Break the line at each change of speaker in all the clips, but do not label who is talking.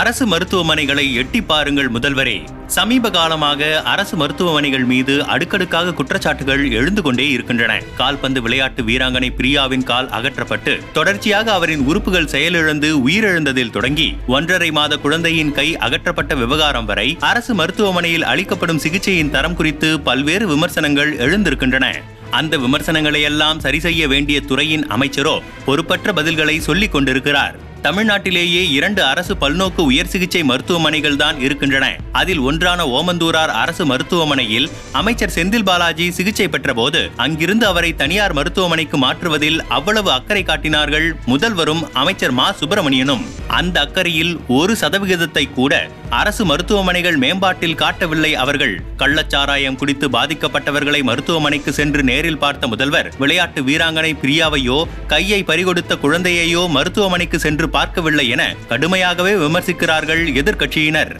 அரசு மருத்துவமனைகளை எட்டி பாருங்கள் முதல்வரே. சமீப காலமாக அரசு மருத்துவமனைகள் மீது அடுக்கடுக்காக குற்றச்சாட்டுகள் எழுந்து கொண்டே இருக்கின்றன. கால்பந்து விளையாட்டு வீராங்கனை பிரியாவின் கால் அகற்றப்பட்டு தொடர்ச்சியாக அவரின் உறுப்புகள் செயலிழந்து உயிரிழந்ததில் தொடங்கி ஒன்றரை மாத குழந்தையின் கை அகற்றப்பட்ட விவகாரம் வரை அரசு மருத்துவமனையில் அளிக்கப்படும் சிகிச்சையின் தரம் குறித்து பல்வேறு விமர்சனங்கள் எழுந்திருக்கின்றன. அந்த விமர்சனங்களை எல்லாம் சரி செய்ய வேண்டிய துறையின் அமைச்சரோ பொறுப்பற்ற பதில்களை சொல்லிக் கொண்டிருக்கிறார். தமிழ்நாட்டிலேயே இரண்டு அரசு பல்நோக்கு உயர் சிகிச்சை மருத்துவமனைகள் தான் இருக்கின்றன. அதில் ஒன்றான ஓமந்தூரார் அரசு மருத்துவமனையில் அமைச்சர் செந்தில் பாலாஜி சிகிச்சை பெற்றபோது அங்கிருந்து அவரை தனியார் மருத்துவமனைக்கு மாற்றுவதில் அவ்வளவு அக்கறை காட்டினார்கள் முதல்வரும் அமைச்சர் மா சுப்பிரமணியனும். அந்த அக்கறையில் ஒரு சதவிகிதத்தை கூட அரசு மருத்துவமனைகள் மேம்பாட்டில் காட்டவில்லை. அவர்கள் கள்ளச்சாராயம் குடித்து பாதிக்கப்பட்டவர்களை மருத்துவமனைக்கு சென்று நேரில் பார்த்த முதல்வர் விளையாட்டு வீராங்கனை பிரியாவையோ கையை பறிகொடுத்த குழந்தையையோ மருத்துவமனைக்கு சென்று பார்க்கவில்லை என கடுமையாகவே விமர்சிக்கிறார்கள் எதிர்க்கட்சியினர்.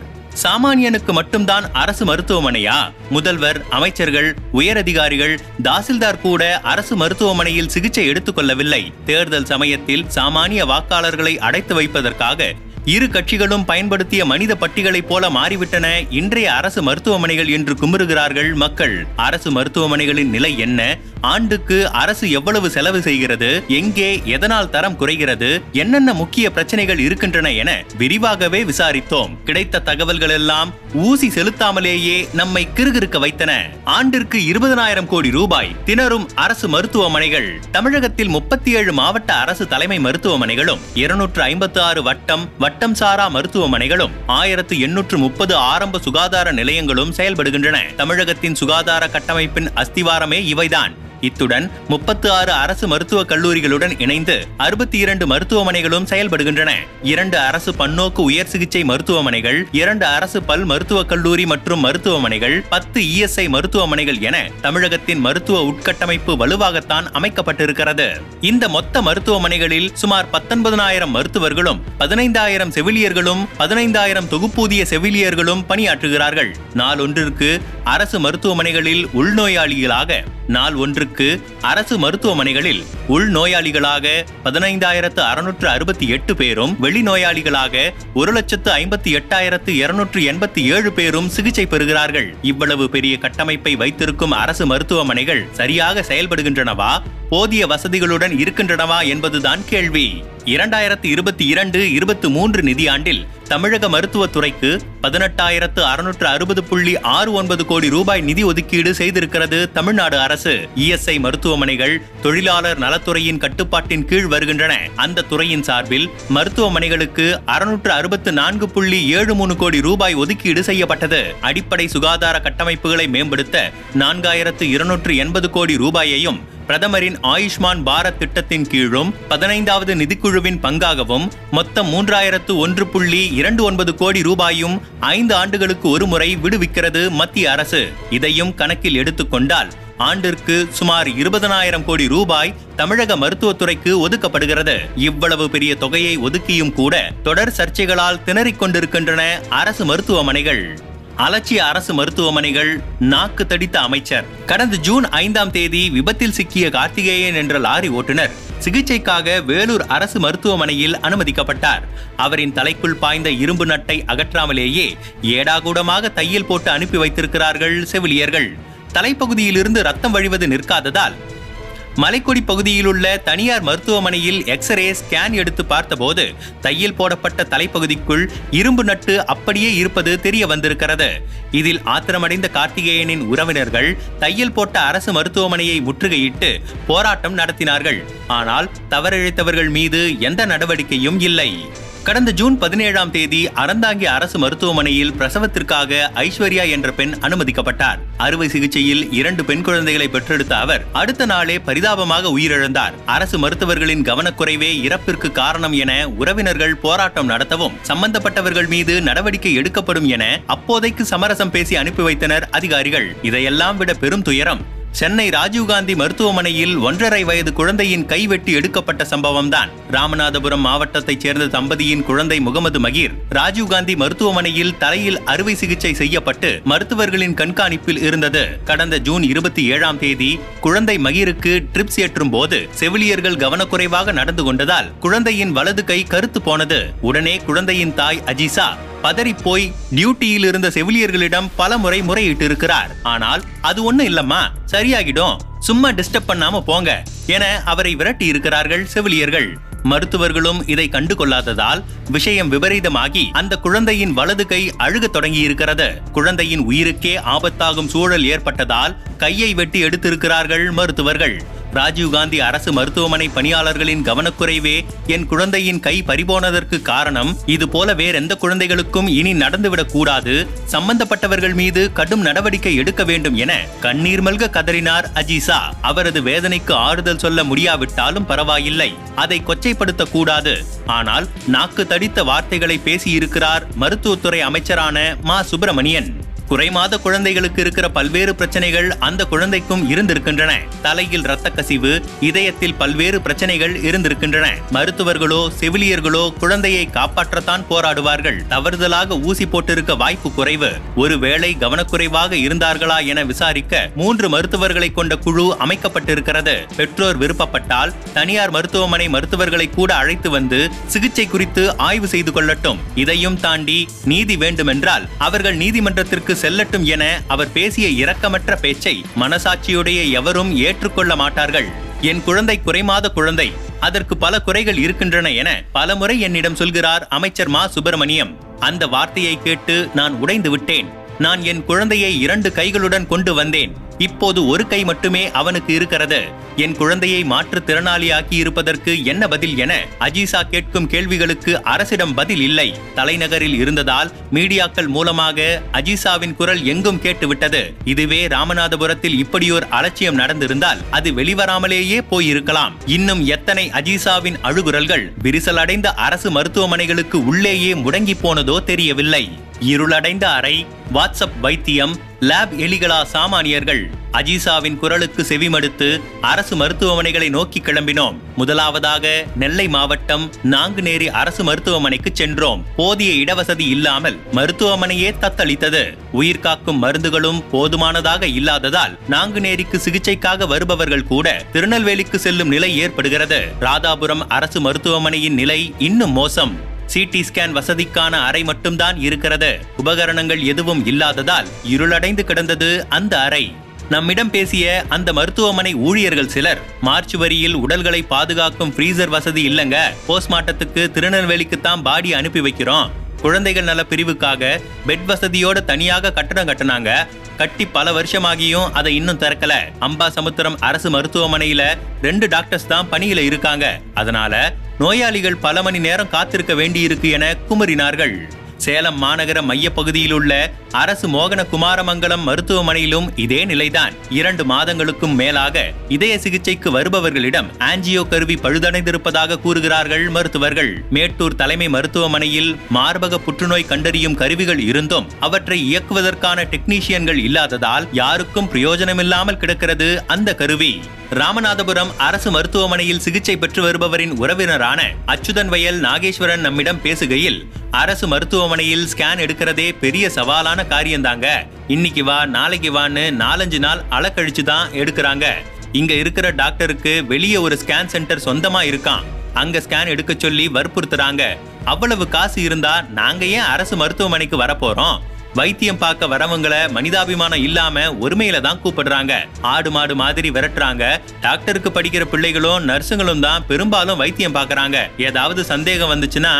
சாமானியனுக்கு மட்டும்தான் அரசு மருத்துவமனையா? முதல்வர் அமைச்சர்கள் உயரதிகாரிகள் தாசில்தார் கூட அரசு மருத்துவமனையில் சிகிச்சை எடுத்துக்கொள்ளவில்லை தேர்தல் சமயத்தில் சாமானிய வாக்காளர்களை அடைத்து வைப்பதற்காக இரு கட்சிகளும் பயன்படுத்திய மனித பட்டிகளைப் போல மாறிவிட்டன. இன்றைய அரசு மருத்துவமனைகள் என்று குமுறுகிறார்கள் மக்கள். அரசு மருத்துவமனைகளின் நிலை என்ன? ஆண்டுக்கு அரசு எவ்வளவு செலவு செய்கிறது? எங்கே எதனால் தரம் குறைகிறது? என்னென்ன முக்கிய பிரச்சனைகள் இருக்கின்றன என விரிவாகவே விசாரித்தோம். கிடைத்த தகவல்கள் எல்லாம் ஊசி செலுத்தாமலேயே நம்மை கிறுகிறுக்க வைத்தன. ஆண்டிற்கு இருபதனாயிரம் கோடி ரூபாய் திணறும் அரசு மருத்துவமனைகள். தமிழகத்தில் முப்பத்தி ஏழு மாவட்ட அரசு தலைமை மருத்துவமனைகளும் இருநூற்று ஐம்பத்தி ஆறு வட்டம் வட்டம் சாரா மருத்துவமனைகளும் ஆயிரத்து எண்ணூற்று முப்பது ஆரம்ப சுகாதார நிலையங்களும் செயல்படுகின்றன. தமிழகத்தின் சுகாதார கட்டமைப்பின் அஸ்திவாரமே இவைதான். இத்துடன் முப்பத்து ஆறு அரசு மருத்துவக் கல்லூரிகளுடன் இணைந்து அறுபத்தி இரண்டு மருத்துவமனைகளும் செயல்படுகின்றன. இரண்டு அரசு பன்னோக்கு உயர் சிகிச்சை மருத்துவமனைகள் இரண்டு அரசு பல் மருத்துவக் கல்லூரி மற்றும் மருத்துவமனைகள் பத்து இஎஸ்ஐ மருத்துவமனைகள் என தமிழகத்தின் மருத்துவ உட்கட்டமைப்பு வலுவாகத்தான் அமைக்கப்பட்டிருக்கிறது. இந்த மொத்த மருத்துவமனைகளில் சுமார் பத்தொன்பதாயிரம் மருத்துவர்களும் பதினைந்தாயிரம் செவிலியர்களும் பதினைந்தாயிரம் தொகுப்பூதிய செவிலியர்களும் பணியாற்றுகிறார்கள். நாள் ஒன்றிற்கு அரசு மருத்துவமனைகளில் உள்நோயாளிகளாக நாள் ஒன்றுக்கு அரசு மருத்துவமனைகளில் உள்நோயாளிகளாக பதினைந்தாயிரத்து அறுநூற்று அறுபத்தி எட்டு பேரும் வெளிநோயாளிகளாக ஒரு லட்சத்து ஐம்பத்தி எட்டாயிரத்து இருநூற்று எண்பத்தி ஏழு பேரும் சிகிச்சை பெறுகிறார்கள். இவ்வளவு பெரிய கட்டமைப்பை வைத்திருக்கும் அரசு மருத்துவமனைகள் சரியாக செயல்படுகின்றனவா? போதிய வசதிகளுடன் இருக்கின்றனவா என்பதுதான் கேள்வி. இரண்டாயிரத்து இருபத்தி இரண்டு இருபத்தி மூன்று நிதியாண்டில் தமிழக மருத்துவத்துறைக்கு பதினெட்டாயிரத்து அறுநூற்று அறுபது புள்ளி ஆறு ஒன்பது கோடி ரூபாய் நிதி ஒதுக்கீடு செய்திருக்கிறது தமிழ்நாடு அரசு. இஎஸ்ஐ மருத்துவமனைகள் தொழிலாளர் நலத்துறையின் கட்டுப்பாட்டின் கீழ் வருகின்றன. அந்த துறையின் சார்பில் மருத்துவமனைகளுக்கு அறுநூற்று அறுபத்து நான்கு புள்ளி ஏழு மூணு கோடி ரூபாய் ஒதுக்கீடு செய்யப்பட்டது. அடிப்படை சுகாதார கட்டமைப்புகளை மேம்படுத்த நான்காயிரத்து இருநூற்று எண்பது கோடி ரூபாயையும் பிரதமரின் ஆயுஷ்மான் பாரத் திட்டத்தின் கீழும் பதினைந்தாவது நிதிக்குழுவின் பங்காகவும் மொத்தம் மூன்றாயிரத்து ஒன்று புள்ளி இரண்டு ஒன்பது கோடி ரூபாயும் ஐந்து ஆண்டுகளுக்கு ஒருமுறை விடுவிக்கிறது மத்திய அரசு. இதையும் கணக்கில் எடுத்துக்கொண்டால் ஆண்டிற்கு சுமார் இருபதனாயிரம் கோடி ரூபாய் தமிழக மருத்துவத்துறைக்கு ஒதுக்கப்படுகிறது. இவ்வளவு பெரிய தொகையை ஒதுக்கியும் கூட தொடர் சர்ச்சைகளால் திணறிக் கொண்டிருக்கின்றன அரசு மருத்துவமனைகள். அலட்சிய அரசு மருத்துவமனைகள் நாக்கு தடித்த அமைச்சர். கடந்த ஜூன் ஐந்தாம் தேதி விபத்தில் சிக்கிய கார்த்திகேயன் என்ற லாரி ஓட்டுநர் சிகிச்சைக்காக வேலூர் அரசு மருத்துவமனையில் அனுமதிக்கப்பட்டார். அவரின் தலைக்குள் பாய்ந்த இரும்பு நட்டை அகற்றாமலேயே ஏடாகூடமாக தையல் போட்டு அனுப்பி வைத்திருக்கிறார்கள் செவிலியர்கள். தலைப்பகுதியிலிருந்து ரத்தம் வழிவது நிற்காததால் மலைக்கொடி பகுதியில் உள்ள தனியார் மருத்துவமனையில் எக்ஸ்ரே ஸ்கேன் எடுத்து பார்த்தபோது தையல் போடப்பட்ட தலைப்பகுதிக்குள் இரும்பு நட்டு அப்படியே இருப்பது தெரிய வந்திருக்கிறது. இதில் ஆத்திரமடைந்த கார்த்திகேயனின் உறவினர்கள் தையல் போட்ட அரசு மருத்துவமனையை முற்றுகையிட்டு போராட்டம் நடத்தினார்கள். ஆனால் தவறிழைத்தவர்கள் மீது எந்த நடவடிக்கையும் இல்லை. கடந்த ஜூன் பதினேழாம் தேதி அறந்தாங்கி அரசு மருத்துவமனையில் பிரசவத்திற்காக ஐஸ்வர்யா என்ற பெண் அனுமதிக்கப்பட்டார். அறுவை சிகிச்சையில் இரண்டு பெண் குழந்தைகளை பெற்றெடுத்த அவர் அடுத்த நாளே பரிதாபமாக உயிரிழந்தார். அரசு மருத்துவர்களின் கவனக்குறைவே இறப்பிற்கு காரணம் என உறவினர்கள் போராட்டம் நடத்தவும் சம்பந்தப்பட்டவர்கள் மீது நடவடிக்கை எடுக்கப்படும் என அப்போதைக்கு சமரசம் பேசி அனுப்பி வைத்தனர் அதிகாரிகள். இதையெல்லாம் விட பெரும் துயரம் சென்னை ராஜீவ்காந்தி மருத்துவமனையில் ஒன்றரை வயது குழந்தையின் கைவெட்டி எடுக்கப்பட்ட சம்பவம்தான். ராமநாதபுரம் மாவட்டத்தைச் சேர்ந்த தம்பதியின் குழந்தை முகமது மகீர் ராஜீவ்காந்தி மருத்துவமனையில் தலையில் அறுவை சிகிச்சை செய்யப்பட்டு மருத்துவர்களின் கண்காணிப்பில் இருந்தது. கடந்த ஜூன் இருபத்தி ஏழாம் தேதி குழந்தை மகீருக்கு ட்ரிப்ஸ் ஏற்றும் போது செவிலியர்கள் கவனக்குறைவாக நடந்து கொண்டதால் குழந்தையின் வலது கை கருத்து போனது. உடனே குழந்தையின் தாய் அஜிசா பதறிப் போய் டியூட்டியில் இருந்த செவிலியர்களிடம் பல முறை முறையிட்டு இருக்கிறார் ஆனால் அது ஒண்ணும் இல்லம்மா. சரியாகிடும். சும்மா டிஸ்டர்ப் பண்ணாம போங்க என அவரை விரட்டி இருக்கிறார்கள் செவிலியர்கள். மருத்துவர்களும் இதை கண்டு கொள்ளாததால் விஷயம் விபரீதமாகி அந்த குழந்தையின் வலது கை அழுகத் தொடங்கி இருக்கிறது குழந்தையின் உயிருக்கே ஆபத்தாகும் சூழல் ஏற்பட்டதால் கையை வெட்டி எடுத்திருக்கிறார்கள் மருத்துவர்கள். ராஜீவ்காந்தி அரசு மருத்துவமனை பணியாளர்களின் கவனக்குறைவே என் குழந்தையின் கை பறிபோனதற்கு காரணம் இது போல வேறெந்த குழந்தைகளுக்கும் இனி நடந்துவிடக் கூடாது சம்பந்தப்பட்டவர்கள் மீது கடும் நடவடிக்கை எடுக்க வேண்டும் என கண்ணீர் மல்க கதறினார் அஜிசா அவரது வேதனைக்கு ஆறுதல் சொல்ல முடியாவிட்டாலும் பரவாயில்லை அதை கொச்சைப்படுத்த கூடாது. ஆனால் நாக்கு தடித்த வார்த்தைகளை பேசியிருக்கிறார் மருத்துவத்துறை அமைச்சரான மா சுப்பிரமணியன். குறைமாத குழந்தைகளுக்கு இருக்கிற பல்வேறு பிரச்சனைகள் அந்த குழந்தைக்கும் இருந்திருக்கின்றன. தலையில் இரத்த கசிவு இதயத்தில் பல்வேறு பிரச்சனைகள் இருந்திருக்கின்றன. மருத்துவர்களோ செவிலியர்களோ குழந்தையை காப்பாற்றத்தான் போராடுவார்கள். தவறுதலாக ஊசி போட்டிருக்க வாய்ப்பு குறைவு. ஒருவேளை கவனக்குறைவாக இருந்தார்களா என விசாரிக்க மூன்று மருத்துவர்களை கொண்ட குழு அமைக்கப்பட்டிருக்கிறது. பெற்றோர் விருப்பப்பட்டால் தனியார் மருத்துவமனை மருத்துவர்களை கூட அழைத்து வந்து சிகிச்சை குறித்து ஆய்வு செய்து கொள்ளட்டும். இதையும் தாண்டி நீதி வேண்டுமென்றால் அவர்கள் நீதிமன்றத்திற்கு செல்லட்டும் என அவர் பேசிய இரக்கமற்ற பேச்சை மனசாட்சியுடைய எவரும் ஏற்றுக்கொள்ள மாட்டார்கள். என் குழந்தை குறைமாத குழந்தை அதற்கு பல குறைகள் இருக்கின்றன என பலமுறை என்னிடம் சொல்கிறார் அமைச்சர் மா. சுப்பிரமணியம். அந்த வார்த்தையை கேட்டு நான் உடைந்து விட்டேன். நான் என் குழந்தையை இரண்டு கைகளுடன் கொண்டு வந்தேன். இப்போது ஒரு கை மட்டுமே அவனுக்கு இருக்கிறது. என் குழந்தையை மாற்றுத்திறனாளியாக்கி இருப்பதற்கு என்ன பதில் என அஜீசா கேட்கும் கேள்விகளுக்கு அரசிடம் பதில் இல்லை. தலைநகரில் இருந்ததால் மீடியாக்கள் மூலமாக அஜீசாவின் குரல் எங்கும் கேட்டுவிட்டது. இதுவே ராமநாதபுரத்தில் இப்படியோர் அலட்சியம் நடந்திருந்தால் அது வெளிவராமலேயே போயிருக்கலாம். இன்னும் எத்தனை அஜீசாவின் அழுகுரல்கள் விரிசலடைந்த அரசு மருத்துவமனைகளுக்கு உள்ளேயே முடங்கி போனதோ தெரியவில்லை. இருளடைந்த அறை வாட்ஸ்அப் வைத்தியம் லேப் எலிகளா சாமானியர்கள். அஜீசாவின் குரலுக்கு செவிமடுத்து அரசு மருத்துவமனைகளை நோக்கி கிளம்பினோம். முதலாவதாக நெல்லை மாவட்டம் நாங்குநேரி அரசு மருத்துவமனைக்கு சென்றோம். போதிய இடவசதி இல்லாமல் மருத்துவமனையே தத்தளித்தது. உயிர்காக்கும் மருந்துகளும் போதுமானதாக இல்லாததால் நாங்குநேரிக்கு சிகிச்சைக்காக வருபவர்கள் கூட திருநெல்வேலிக்கு செல்லும் நிலை ஏற்படுகிறது. ராதாபுரம் அரசு மருத்துவமனையின் நிலை இன்னும் மோசம். சிடி ஸ்கேன் வசதிக்கான அறை மட்டும்தான் இருக்கிறது. உபகரணங்கள் எதுவும் இல்லாததால் இருளடைந்து கிடந்தது அந்த அறை. நம்மிடம் பேசிய அந்த மருத்துவமனை ஊழியர்கள் சிலர் மார்ச் வரியில் உடல்களை பாதுகாக்கும் ஃப்ரீசர் வசதி இல்லைங்க. போஸ்ட்மார்ட்டத்துக்கு திருநெல்வேலிக்கு தான் பாடி அனுப்பி வைக்கிறோம். குழந்தைகள் நல பிரிவுக்காக பெட் வசதியோட தனியாக கட்டணம் கட்டினாங்க. கட்டி பல வருஷமாகியும் அதை இன்னும் திறக்கல. அம்பா சமுத்திரம் அரசு மருத்துவமனையில ரெண்டு டாக்டர்ஸ் தான் பணியில இருக்காங்க. அதனால நோயாளிகள் பல மணி நேரம் காத்திருக்க வேண்டியிருக்கு என குமரினார்கள். சேலம் மாநகர மையப்பகுதியில் உள்ள அரசு மோகன குமாரமங்கலம் மருத்துவமனையிலும் இதே நிலைதான். இரண்டு மாதங்களுக்கும் மேலாக இதய சிகிச்சைக்கு வருபவர்களிடம் ஆஞ்சியோ கருவி பழுதடைந்திருப்பதாக கூறுகிறார்கள் மருத்துவர்கள். மேட்டூர் தலைமை மருத்துவமனையில் மார்பக புற்றுநோய் கண்டறியும் கருவிகள் இருந்தும் அவற்றை இயக்குவதற்கான டெக்னீஷியன்கள் இல்லாததால் யாருக்கும் பிரயோஜனமில்லாமல் கிடக்கிறது அந்த கருவி. ராமநாதபுரம் அரசு மருத்துவமனையில் சிகிச்சை பெற்று வருபவரின் உறவினரான அச்சுதன் வயல் நாகேஸ்வரன் நம்மிடம் பேசுகையில் அரசு மருத்துவமனையில் ஸ்கேன் எடுக்கிறதே பெரிய சவாலான காரியம்தாங்க இன்னைக்கு வா நாளைக்கு வான்னு நாலஞ்சு நாள் அளக்கழிச்சு தான் எடுக்கிறாங்க. இங்க இருக்கிற டாக்டருக்கு வெளியே ஒரு ஸ்கேன் சென்டர் சொந்தமா இருக்கான் அங்க ஸ்கேன் எடுக்க சொல்லி வற்புறுத்துறாங்க. அவ்வளவு காசு இருந்தா நாங்க ஏன் அரசு மருத்துவமனைக்கு வரப்போறோம் வைத்தியம் பார்க்க வரவங்களை மனிதாபிமானம் இல்லாம ஒருமையில தான் கூப்பிடுறாங்க. ஆடு மாடு மாதிரி விரட்டுறாங்க. டாக்டருக்கு படிக்கிற பிள்ளைகளும் நர்ஸுங்களும் தான் பெரும்பாலும் வைத்தியம் பார்க்கறாங்க. ஏதாவது சந்தேகம் வந்துச்சுன்னா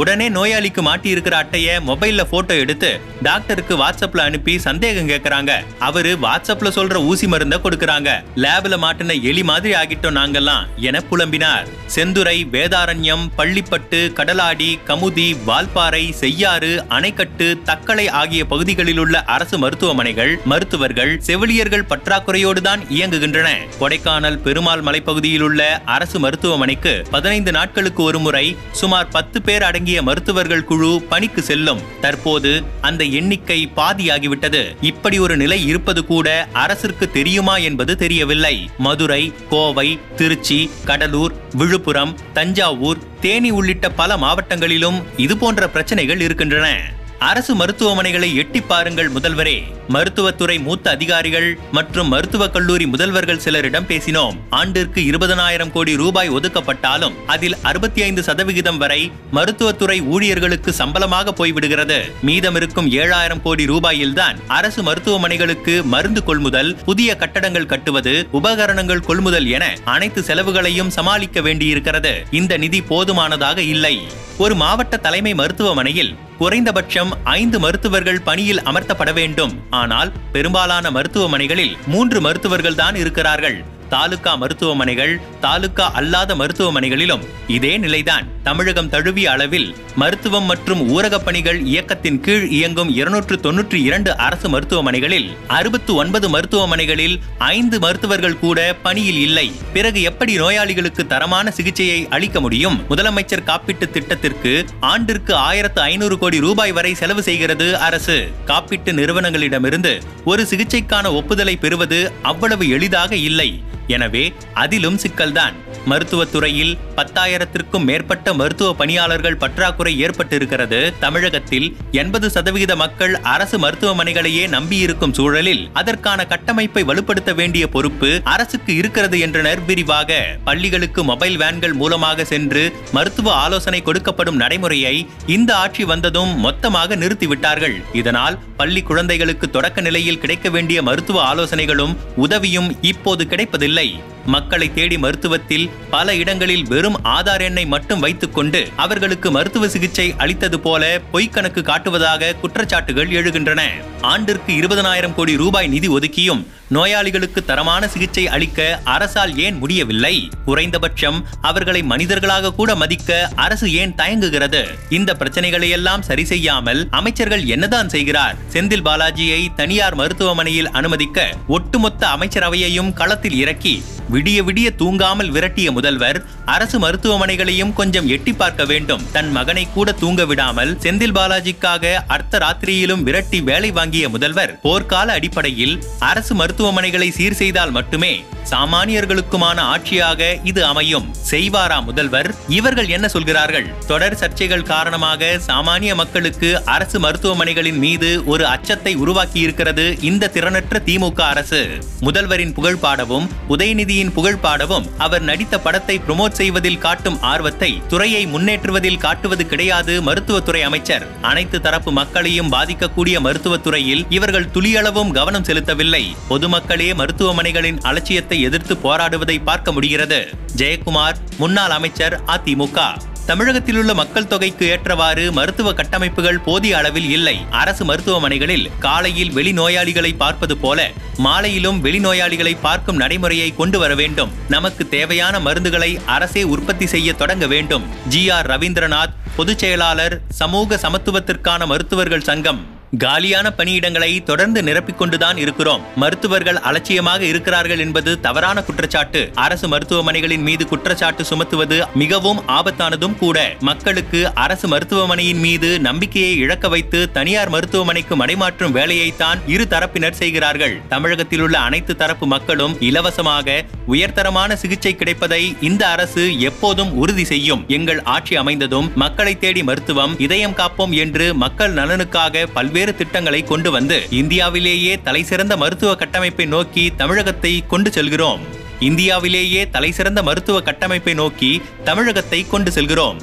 உடனே நோயாளிக்கு மாட்டி இருக்கிற அட்டைய மொபைல்ல போட்டோ எடுத்து டாக்டருக்கு வாட்ஸ்அப்ல அனுப்பி சந்தேகம் கேக்குறாங்க. அவரு வாட்ஸ்அப்ல சொல்ற ஊசி மருந்த கொடுக்கறாங்க. லேப்ல மாட்டின எலி மாதிரி ஆகிட்டோம் நாங்கெல்லாம் என புலம்பினார். செந்துறை வேதாரண்யம் பள்ளிப்பட்டு கடலாடி கமுதி வால்பாறை செய்யாறு அணைக்கட்டு தக்கலை ஆகிய பகுதிகளில் உள்ள அரசு மருத்துவமனைகள் மருத்துவர்கள் செவிலியர்கள் பற்றாக்குறையோடு தான் இயங்குகின்றன. கொடைக்கானல் பெருமாள் மலைப்பகுதியில் உள்ள அரசு மருத்துவமனைக்கு பதினைந்து நாட்களுக்கு ஒரு முறை சுமார் பத்து பேர் அடங்கிய அடங்கிய மருத்துவர்கள் குழு பணிக்கு செல்லும். தற்போது அந்த எண்ணிக்கை பாதியாகிவிட்டது. இப்படி ஒரு நிலை இருப்பது கூட அரசிற்கு தெரியுமா என்பது தெரியவில்லை. மதுரை கோவை திருச்சி கடலூர் விழுப்புரம் தஞ்சாவூர் தேனி உள்ளிட்ட பல மாவட்டங்களிலும் இதுபோன்ற பிரச்சனைகள் இருக்கின்றன. அரசு மருத்துவமனைகளை எட்டி பாருங்கள் முதல்வரே. மருத்துவத்துறை மூத்த அதிகாரிகள் மற்றும் மருத்துவக் கல்லூரி முதல்வர்கள் சிலரிடம் பேசினோம். ஆண்டிற்கு இருபதனாயிரம் கோடி ரூபாய் ஒதுக்கப்பட்டாலும் அதில் அறுபத்தி ஐந்து சதவிகிதம் வரை மருத்துவத்துறை ஊழியர்களுக்கு சம்பளமாக போய்விடுகிறது. மீதம் இருக்கும் ஏழாயிரம் கோடி ரூபாயில்தான் அரசு மருத்துவமனைகளுக்கு மருந்து கொள்முதல் புதிய கட்டடங்கள் கட்டுவது உபகரணங்கள் கொள்முதல் என அனைத்து செலவுகளையும் சமாளிக்க வேண்டியிருக்கிறது. இந்த நிதி போதுமானதாக இல்லை. ஒரு மாவட்ட தலைமை மருத்துவமனையில் குறைந்தபட்சம் ஐந்து மருத்துவர்கள் பணியில் அமர்த்தப்பட வேண்டும். ஆனால் பெரும்பாலான மருத்துவமனைகளில் மூன்று மருத்துவர்கள் தான் இருக்கிறார்கள். தாலுகா மருத்துவமனைகள் தாலுகா அல்லாத மருத்துவமனைகளிலும் இதே நிலைதான். தமிழகம் தழுவிய அளவில் மருத்துவம் மற்றும் ஊரகப் பணிகள் இயக்கத்தின் கீழ் இயங்கும் இருநூற்று தொன்னூற்றி இரண்டு அரசு மருத்துவமனைகளில் அறுபத்து ஒன்பது மருத்துவமனைகளில் ஐந்து மருத்துவர்கள் கூட பணியில் இல்லை. பிறகு எப்படி நோயாளிகளுக்கு தரமான சிகிச்சையை அளிக்க முடியும்? முதலமைச்சர் காப்பீட்டு திட்டத்திற்கு ஆண்டிற்கு ஆயிரத்து ஐநூறு கோடி ரூபாய் வரை செலவு செய்கிறது அரசு. காப்பீட்டு நிறுவனங்களிடமிருந்து ஒரு சிகிச்சைக்கான ஒப்புதலை பெறுவது அவ்வளவு எளிதாக இல்லை. எனவே அதிலும் சிக்கல்தான். மருத்துவத்துறையில் பத்தாயிரத்திற்கும் மேற்பட்ட மருத்துவ பணியாளர்கள் பற்றாக்குறை ஏற்பட்டிருக்கிறது. தமிழகத்தில் எண்பது சதவிகித மக்கள் அரசு மருத்துவமனைகளையே நம்பியிருக்கும் சூழலில் அதற்கான கட்டமைப்பை வலுப்படுத்த வேண்டிய பொறுப்பு அரசுக்கு இருக்கிறது என்றனர். விரிவாக பள்ளிகளுக்கு மொபைல் வேன்கள் மூலமாக சென்று மருத்துவ ஆலோசனை கொடுக்கப்படும் நடைமுறையை இந்த ஆட்சி வந்ததும் மொத்தமாக நிறுத்திவிட்டார்கள். இதனால் பள்ளி குழந்தைகளுக்கு தொடக்க நிலையில் கிடைக்க வேண்டிய மருத்துவ ஆலோசனைகளும் உதவியும் இப்போது கிடைப்பதில்லை. மக்களை தேடி மருத்துவத்தில் பல இடங்களில் வெறும் ஆதார் எண்ணை மட்டும் வைத்துக்கொண்டு அவர்களுக்கு மருத்துவ சிகிச்சை அளித்தது போல பொய்க்கணக்கு காட்டுவதாக குற்றச்சாட்டுகள் எழுகின்றன. ஆண்டிற்கு இருபதனாயிரம் கோடி ரூபாய் நிதி ஒதுக்கியும் நோயாளிகளுக்கு தரமான சிகிச்சை அளிக்க அரசால் ஏன் முடியவில்லை? குறைந்தபட்சம் அவர்களை மனிதர்களாக கூட மதிக்க அரசு ஏன் தயங்குகிறது? இந்த பிரச்சனைகளை எல்லாம் சரி செய்யாமல் அமைச்சர்கள் என்னதான் செய்கிறார்? செந்தில் பாலாஜியை தனியார் மருத்துவமனையில் அனுமதிக்க ஒட்டுமொத்த அமைச்சரவையையும் களத்தில் இறக்கி விடிய விடிய தூங்காமல் விரட்டிய முதல்வர் அரசு மருத்துவமனைகளையும் கொஞ்சம் எட்டி பார்க்க வேண்டும். தன் மகனை கூட தூங்க விடாமல் செந்தில் பாலாஜிக்காக அர்த்த ராத்திரியிலும் விரட்டி வேலை வாங்கிய முதல்வர் போர்க்கால அடிப்படையில் அரசு மருத்துவமனைகளை சீர் செய்தால் மட்டுமே சாமானியர்களுக்குமான ஆட்சியாக இது அமையும். செய்வாரா முதல்வர்? இவர்கள் என்ன சொல்கிறார்கள்? தொடர் சர்ச்சைகள் காரணமாக சாமானிய மக்களுக்கு அரசு மருத்துவமனைகளின் மீது ஒரு அச்சத்தை உருவாக்கி இருக்கிறது இந்த திறனற்ற திமுக அரசு. முதல்வரின் புகழ் பாடவும் உதயநிதியின் புகழ் பாடவும் அவர் நடித்த படத்தை ப்ரொமோட் செய்வதில் காட்டும் ஆர்வத்தை துறையை முன்னேற்றுவதில் காட்டுவது கிடையாது மருத்துவத்துறை அமைச்சர். அனைத்து தரப்பு மக்களையும் பாதிக்கக்கூடிய மருத்துவத்துறையில் இவர்கள் துளியளவும் கவனம் செலுத்தவில்லை. பொதுமக்களே மருத்துவமனைகளின் அலட்சியத்தை எதிர்த்து போராடுவதை பார்க்க முடிகிறது. ஜெயக்குமார் முன்னாள் அமைச்சர் அதிமுக. தமிழகத்தில் உள்ள மக்கள் தொகைக்கு ஏற்றவாறு மருத்துவ கட்டமைப்புகள் போதிய அளவில் இல்லை. அரசு மருத்துவமனைகளில் காலையில் வெளிநோயாளிகளை பார்ப்பது போல மாலையிலும் வெளிநோயாளிகளை பார்க்கும் நடைமுறையை கொண்டு வர வேண்டும். நமக்கு தேவையான மருந்துகளை அரசே உற்பத்தி செய்ய தொடங்க வேண்டும். ஜி ஆர் ரவீந்திரநாத் பொதுச் செயலாளர் சமூக சமத்துவத்திற்கான மருத்துவர்கள் சங்கம். காலியான பணியிடங்களை தொடர்ந்து நிரப்பிக் கொண்டுதான் இருக்கிறோம். மருத்துவர்கள் அலட்சியமாக இருக்கிறார்கள் என்பது தவறான குற்றச்சாட்டு. அரசு மருத்துவமனைகளின் மீது குற்றச்சாட்டு சுமத்துவது மிகவும் ஆபத்தானதும் கூட. மக்களுக்கு அரசு மருத்துவமனையின் மீது நம்பிக்கையை இழக்க வைத்து தனியார் மருத்துவமனைக்கு மடைமாற்றும் வேலையைத்தான் இரு தரப்பினர் செய்கிறார்கள். தமிழகத்தில் உள்ள அனைத்து தரப்பு மக்களும் இலவசமாக உயர்தரமான சிகிச்சை கிடைப்பதை இந்த அரசு எப்போதும் உறுதி செய்யும். எங்கள் ஆட்சி அமைந்ததும் மக்களை தேடி மருத்துவம் இதயம் காப்போம் என்று மக்கள் நலனுக்காக பல்வேறு பல்வேறு திட்டங்களை கொண்டு வந்து இந்தியாவிலேயே தலைசிறந்த மருத்துவ கட்டமைப்பை நோக்கி தமிழகத்தை கொண்டு செல்கிறோம். இந்தியாவிலேயே தலைசிறந்த மருத்துவ கட்டமைப்பை நோக்கி தமிழகத்தை கொண்டு செல்கிறோம்.